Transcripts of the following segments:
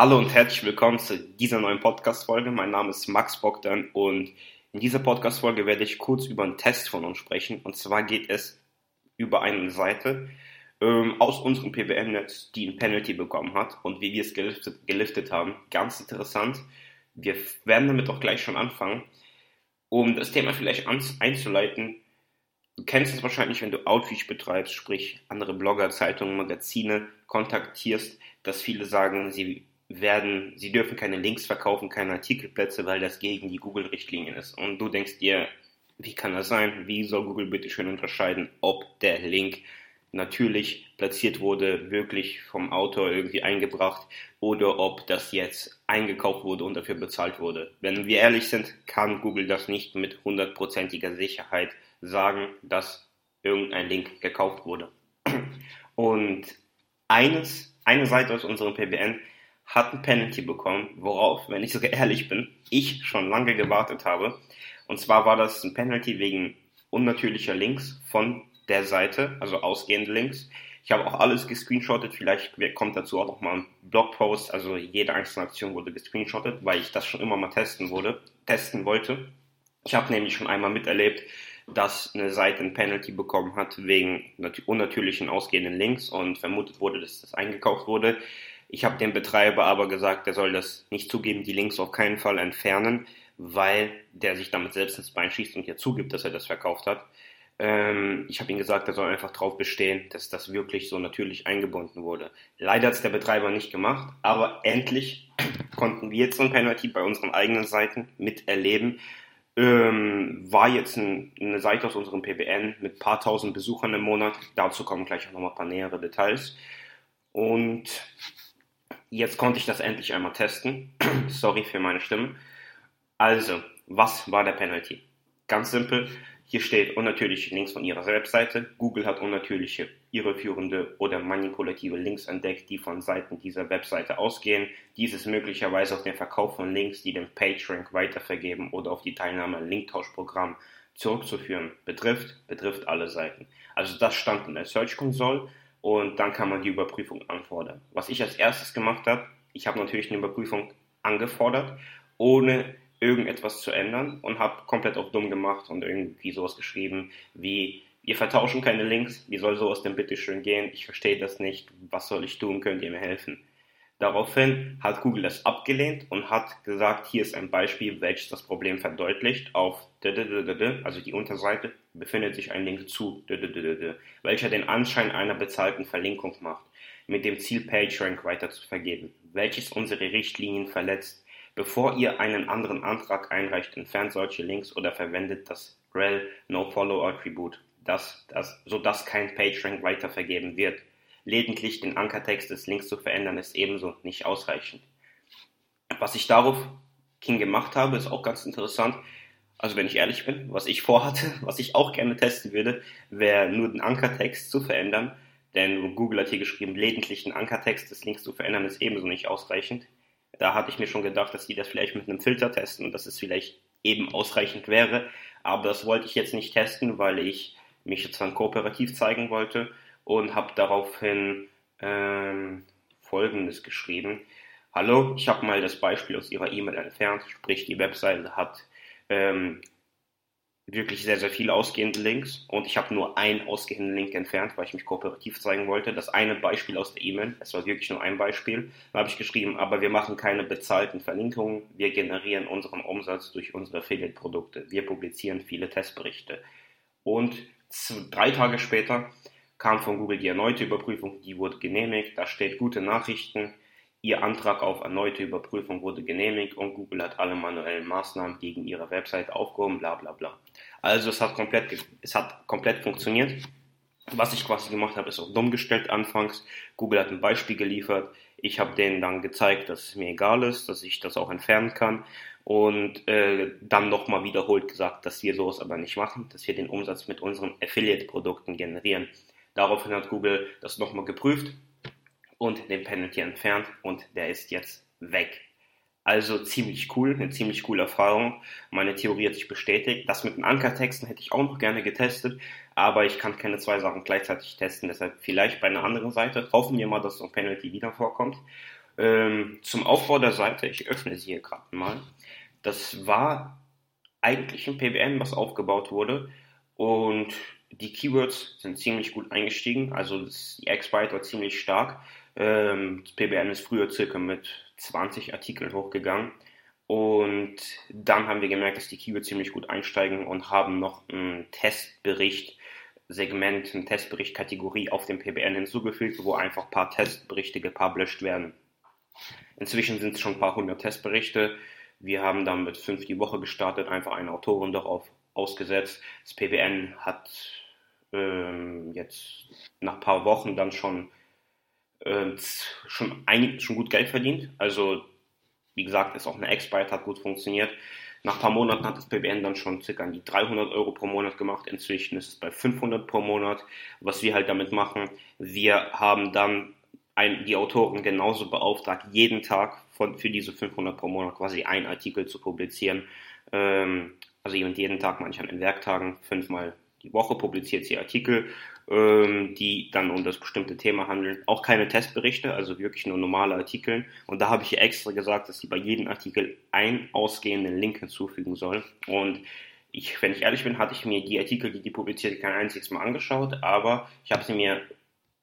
Hallo und herzlich willkommen zu dieser neuen Podcast-Folge. Mein Name ist Max Bogdan und in dieser Podcast-Folge werde ich kurz über einen Test von uns sprechen. Und zwar geht es über eine Seite ähm, aus unserem PBM-Netz, die ein Penalty bekommen hat und wie wir es geliftet, geliftet haben. Ganz interessant. Wir werden damit auch gleich schon anfangen. Um das Thema vielleicht einzuleiten, du kennst es wahrscheinlich, wenn du Outreach betreibst, sprich andere Blogger, Zeitungen, Magazine kontaktierst, dass viele sagen, sie werden, sie dürfen keine Links verkaufen, keine Artikelplätze, weil das gegen die Google-Richtlinien ist. Und du denkst dir, wie kann das sein? Wie soll Google bitte schön unterscheiden, ob der Link natürlich platziert wurde, wirklich vom Autor irgendwie eingebracht oder ob das jetzt eingekauft wurde und dafür bezahlt wurde. Wenn wir ehrlich sind, kann Google das nicht mit hundertprozentiger Sicherheit sagen, dass irgendein Link gekauft wurde. Und eines, eine Seite aus unserem PBN hat ein Penalty bekommen, worauf, wenn ich sogar ehrlich bin, ich schon lange gewartet habe. Und zwar war das ein Penalty wegen unnatürlicher Links von der Seite, also ausgehende Links. Ich habe auch alles gescreenshottet, vielleicht kommt dazu auch noch mal ein Blogpost, also jede einzelne Aktion wurde gescreenshottet, weil ich das schon immer mal testen wurde, testen wollte. Ich habe nämlich schon einmal miterlebt, dass eine Seite ein Penalty bekommen hat wegen unnatürlichen ausgehenden Links und vermutet wurde, dass das eingekauft wurde. Ich habe dem Betreiber aber gesagt, er soll das nicht zugeben, die Links auf keinen Fall entfernen, weil der sich damit selbst ins Bein schießt und hier zugibt, dass er das verkauft hat. Ähm, ich habe ihm gesagt, er soll einfach darauf bestehen, dass das wirklich so natürlich eingebunden wurde. Leider hat es der Betreiber nicht gemacht, aber endlich konnten wir jetzt so ein Penalty bei unseren eigenen Seiten miterleben. Ähm, war jetzt ein, eine Seite aus unserem PBN mit paar tausend Besuchern im Monat. Dazu kommen gleich auch nochmal ein paar nähere Details. Und Jetzt konnte ich das endlich einmal testen. Sorry für meine Stimme. Also, was war der Penalty? Ganz simpel. Hier steht unnatürliche Links von Ihrer Webseite. Google hat unnatürliche, irreführende oder manipulative Links entdeckt, die von Seiten dieser Webseite ausgehen. Dies ist möglicherweise auf den Verkauf von Links, die den PageRank weitervergeben oder auf die Teilnahme an Linktauschprogrammen zurückzuführen. Betrifft, betrifft alle Seiten. Also das stand in der Search Console und dann kann man die Überprüfung anfordern. Was ich als erstes gemacht habe, ich habe natürlich eine Überprüfung angefordert, ohne irgendetwas zu ändern und habe komplett auf dumm gemacht und irgendwie sowas geschrieben wie wir vertauschen keine Links, wie soll sowas denn bitte schön gehen? Ich verstehe das nicht, was soll ich tun, könnt ihr mir helfen? Daraufhin hat Google das abgelehnt und hat gesagt, hier ist ein Beispiel, welches das Problem verdeutlicht. Auf also die Unterseite befindet sich ein Link zu, welcher den Anschein einer bezahlten Verlinkung macht, mit dem Ziel PageRank weiter zu vergeben, welches unsere Richtlinien verletzt. Bevor ihr einen anderen Antrag einreicht, entfernt solche Links oder verwendet das rel NoFollow Attribut, das, das, sodass kein PageRank weitervergeben wird. Lediglich den Ankertext des Links zu verändern ist ebenso nicht ausreichend. Was ich daraufhin gemacht habe, ist auch ganz interessant. Also wenn ich ehrlich bin, was ich vorhatte, was ich auch gerne testen würde, wäre nur den Ankertext zu verändern. Denn Google hat hier geschrieben, lediglich den Ankertext des Links zu verändern ist ebenso nicht ausreichend. Da hatte ich mir schon gedacht, dass die das vielleicht mit einem Filter testen und dass es vielleicht eben ausreichend wäre. Aber das wollte ich jetzt nicht testen, weil ich mich jetzt dann kooperativ zeigen wollte und habe daraufhin ähm, Folgendes geschrieben. Hallo, ich habe mal das Beispiel aus Ihrer E-Mail entfernt, sprich die Webseite hat ähm, wirklich sehr, sehr viele ausgehende Links und ich habe nur einen ausgehenden Link entfernt, weil ich mich kooperativ zeigen wollte. Das eine Beispiel aus der E-Mail, es war wirklich nur ein Beispiel, da habe ich geschrieben, aber wir machen keine bezahlten Verlinkungen, wir generieren unseren Umsatz durch unsere Affiliate-Produkte, wir publizieren viele Testberichte. Und drei Tage später kam von Google die erneute Überprüfung, die wurde genehmigt. Da steht gute Nachrichten. Ihr Antrag auf erneute Überprüfung wurde genehmigt und Google hat alle manuellen Maßnahmen gegen Ihre Website aufgehoben, bla bla bla. Also es hat komplett, es hat komplett funktioniert. Was ich quasi gemacht habe, ist auch dumm gestellt anfangs. Google hat ein Beispiel geliefert. Ich habe denen dann gezeigt, dass es mir egal ist, dass ich das auch entfernen kann. Und äh, dann nochmal wiederholt gesagt, dass wir sowas aber nicht machen, dass wir den Umsatz mit unseren Affiliate-Produkten generieren. Daraufhin hat Google das nochmal geprüft und den Penalty entfernt und der ist jetzt weg. Also ziemlich cool, eine ziemlich coole Erfahrung. Meine Theorie hat sich bestätigt. Das mit den Ankertexten hätte ich auch noch gerne getestet, aber ich kann keine zwei Sachen gleichzeitig testen. Deshalb vielleicht bei einer anderen Seite. Hoffen wir mal, dass so ein Penalty wieder vorkommt. Ähm, zum Aufbau der Seite, ich öffne sie hier gerade mal. Das war eigentlich ein PBN, was aufgebaut wurde. Und die Keywords sind ziemlich gut eingestiegen. Also die X-Byte war ziemlich stark. Ähm, das PBN ist früher circa mit 20 Artikeln hochgegangen. Und dann haben wir gemerkt, dass die Keywords ziemlich gut einsteigen und haben noch einen Testbericht Segment, eine Testbericht-Kategorie auf dem PBN hinzugefügt, wo einfach ein paar Testberichte gepublished werden. Inzwischen sind es schon ein paar hundert Testberichte. Wir haben dann mit fünf die Woche gestartet, einfach eine Autorin darauf ausgesetzt. Das PBN hat ähm, jetzt nach ein paar Wochen dann schon, äh, schon, ein, schon gut Geld verdient. Also, wie gesagt, ist auch eine X-Byte, hat gut funktioniert. Nach ein paar Monaten hat das PBN dann schon circa an die 300 Euro pro Monat gemacht. Inzwischen ist es bei 500 pro Monat. Was wir halt damit machen, wir haben dann ein, die Autoren genauso beauftragt, jeden Tag von, für diese 500 pro Monat quasi einen Artikel zu publizieren. Ähm, also jeden Tag, manchmal in Werktagen, fünfmal die Woche publiziert sie Artikel, ähm, die dann um das bestimmte Thema handeln. Auch keine Testberichte, also wirklich nur normale Artikel. Und da habe ich extra gesagt, dass sie bei jedem Artikel einen ausgehenden Link hinzufügen soll. Und ich, wenn ich ehrlich bin, hatte ich mir die Artikel, die die publiziert, kein einziges Mal angeschaut, aber ich habe sie mir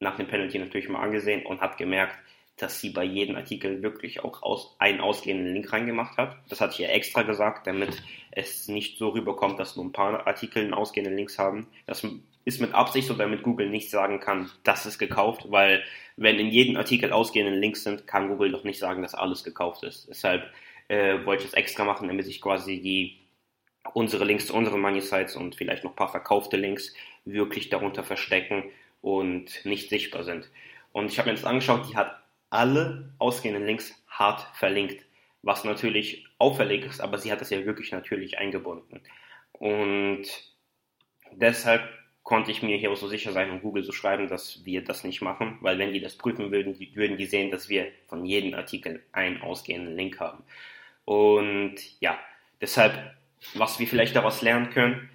nach dem Penalty natürlich mal angesehen und habe gemerkt, dass sie bei jedem Artikel wirklich auch aus, einen ausgehenden Link reingemacht hat. Das hatte ich ihr extra gesagt, damit es nicht so rüberkommt, dass nur ein paar Artikel einen ausgehenden Links haben. Das ist mit Absicht so, damit Google nicht sagen kann, das ist gekauft, weil wenn in jedem Artikel ausgehende Links sind, kann Google doch nicht sagen, dass alles gekauft ist. Deshalb äh, wollte ich das extra machen, damit ich quasi die unsere Links zu unseren Money Sites und vielleicht noch ein paar verkaufte Links wirklich darunter verstecken und nicht sichtbar sind. Und ich habe mir das angeschaut, die hat alle ausgehenden Links hart verlinkt, was natürlich auffällig ist, aber sie hat das ja wirklich natürlich eingebunden. Und deshalb konnte ich mir hier auch so sicher sein und Google so schreiben, dass wir das nicht machen, weil wenn die das prüfen würden, die, würden die sehen, dass wir von jedem Artikel einen ausgehenden Link haben. Und ja, deshalb, was wir vielleicht daraus lernen können,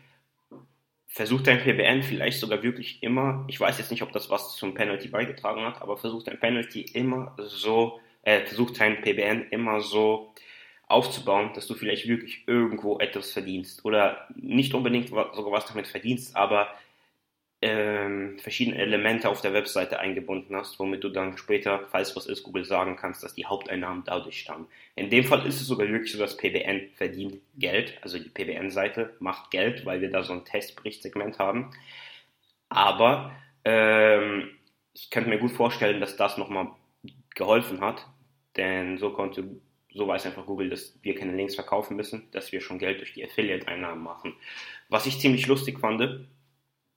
versucht dein PBN vielleicht sogar wirklich immer, ich weiß jetzt nicht, ob das was zum Penalty beigetragen hat, aber versucht dein Penalty immer so, äh, versucht dein PBN immer so aufzubauen, dass du vielleicht wirklich irgendwo etwas verdienst. Oder nicht unbedingt sogar was damit verdienst, aber ähm, verschiedene Elemente auf der Webseite eingebunden hast, womit du dann später, falls was ist, Google sagen kannst, dass die Haupteinnahmen dadurch stammen. In dem Fall ist es sogar wirklich so, dass PBN verdient Geld, also die PBN-Seite macht Geld, weil wir da so ein Testberichtssegment haben. Aber ähm, ich könnte mir gut vorstellen, dass das nochmal geholfen hat, denn so konnte, so weiß einfach Google, dass wir keine Links verkaufen müssen, dass wir schon Geld durch die Affiliate-Einnahmen machen. Was ich ziemlich lustig fand,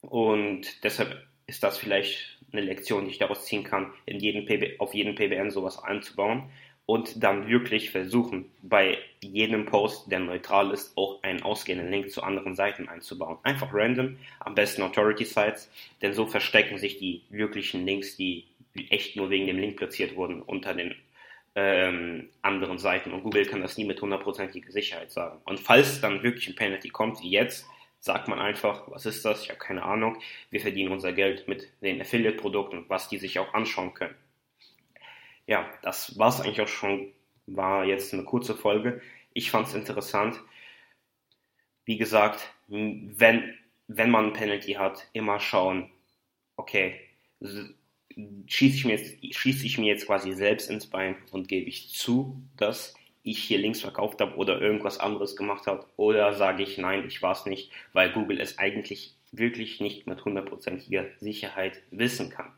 und deshalb ist das vielleicht eine Lektion, die ich daraus ziehen kann, in jedem PB, auf jeden PBN sowas einzubauen und dann wirklich versuchen, bei jedem Post, der neutral ist, auch einen ausgehenden Link zu anderen Seiten einzubauen. Einfach random, am besten Authority Sites, denn so verstecken sich die wirklichen Links, die echt nur wegen dem Link platziert wurden, unter den ähm, anderen Seiten. Und Google kann das nie mit hundertprozentiger Sicherheit sagen. Und falls dann wirklich ein Penalty kommt, wie jetzt, sagt man einfach, was ist das? Ich habe keine Ahnung. Wir verdienen unser Geld mit den Affiliate-Produkten, was die sich auch anschauen können. Ja, das war es eigentlich auch schon. War jetzt eine kurze Folge. Ich fand es interessant. Wie gesagt, wenn, wenn man ein Penalty hat, immer schauen, okay, schieße ich, schieße ich mir jetzt quasi selbst ins Bein und gebe ich zu, dass ich hier links verkauft habe oder irgendwas anderes gemacht habe oder sage ich nein, ich war es nicht, weil Google es eigentlich wirklich nicht mit hundertprozentiger Sicherheit wissen kann.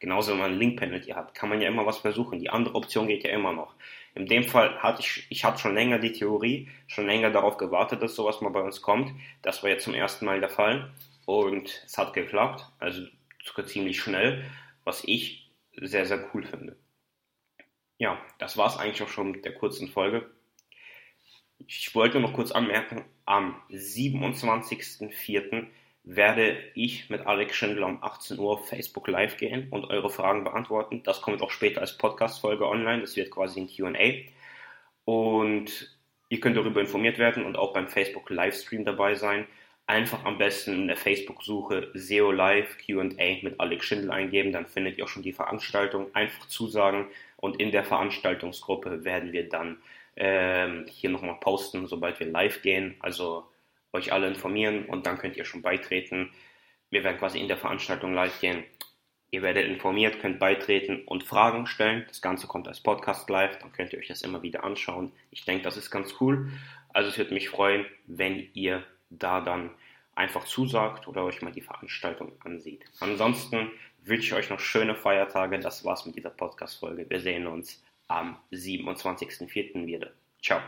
Genauso wenn man ein Link Penalty hat, kann man ja immer was versuchen. Die andere Option geht ja immer noch. In dem Fall hatte ich, ich hatte schon länger die Theorie, schon länger darauf gewartet, dass sowas mal bei uns kommt. Das war jetzt zum ersten Mal der Fall und es hat geklappt, also sogar ziemlich schnell, was ich sehr, sehr cool finde. Ja, das war es eigentlich auch schon mit der kurzen Folge. Ich wollte noch kurz anmerken, am 27.04. werde ich mit Alex Schindler um 18 Uhr auf Facebook Live gehen und eure Fragen beantworten. Das kommt auch später als Podcast-Folge online. Das wird quasi ein QA. Und ihr könnt darüber informiert werden und auch beim Facebook Livestream dabei sein. Einfach am besten in der Facebook-Suche SEO Live QA mit Alex Schindler eingeben, dann findet ihr auch schon die Veranstaltung. Einfach zusagen Und in der Veranstaltungsgruppe werden wir dann ähm, hier nochmal posten, sobald wir live gehen. Also euch alle informieren und dann könnt ihr schon beitreten. Wir werden quasi in der Veranstaltung live gehen. Ihr werdet informiert, könnt beitreten und Fragen stellen. Das Ganze kommt als Podcast live, dann könnt ihr euch das immer wieder anschauen. Ich denke, das ist ganz cool. Also es würde mich freuen, wenn ihr da dann einfach zusagt oder euch mal die Veranstaltung ansieht. Ansonsten wünsche euch noch schöne Feiertage. Das war's mit dieser Podcast-Folge. Wir sehen uns am 27.04. wieder. Ciao.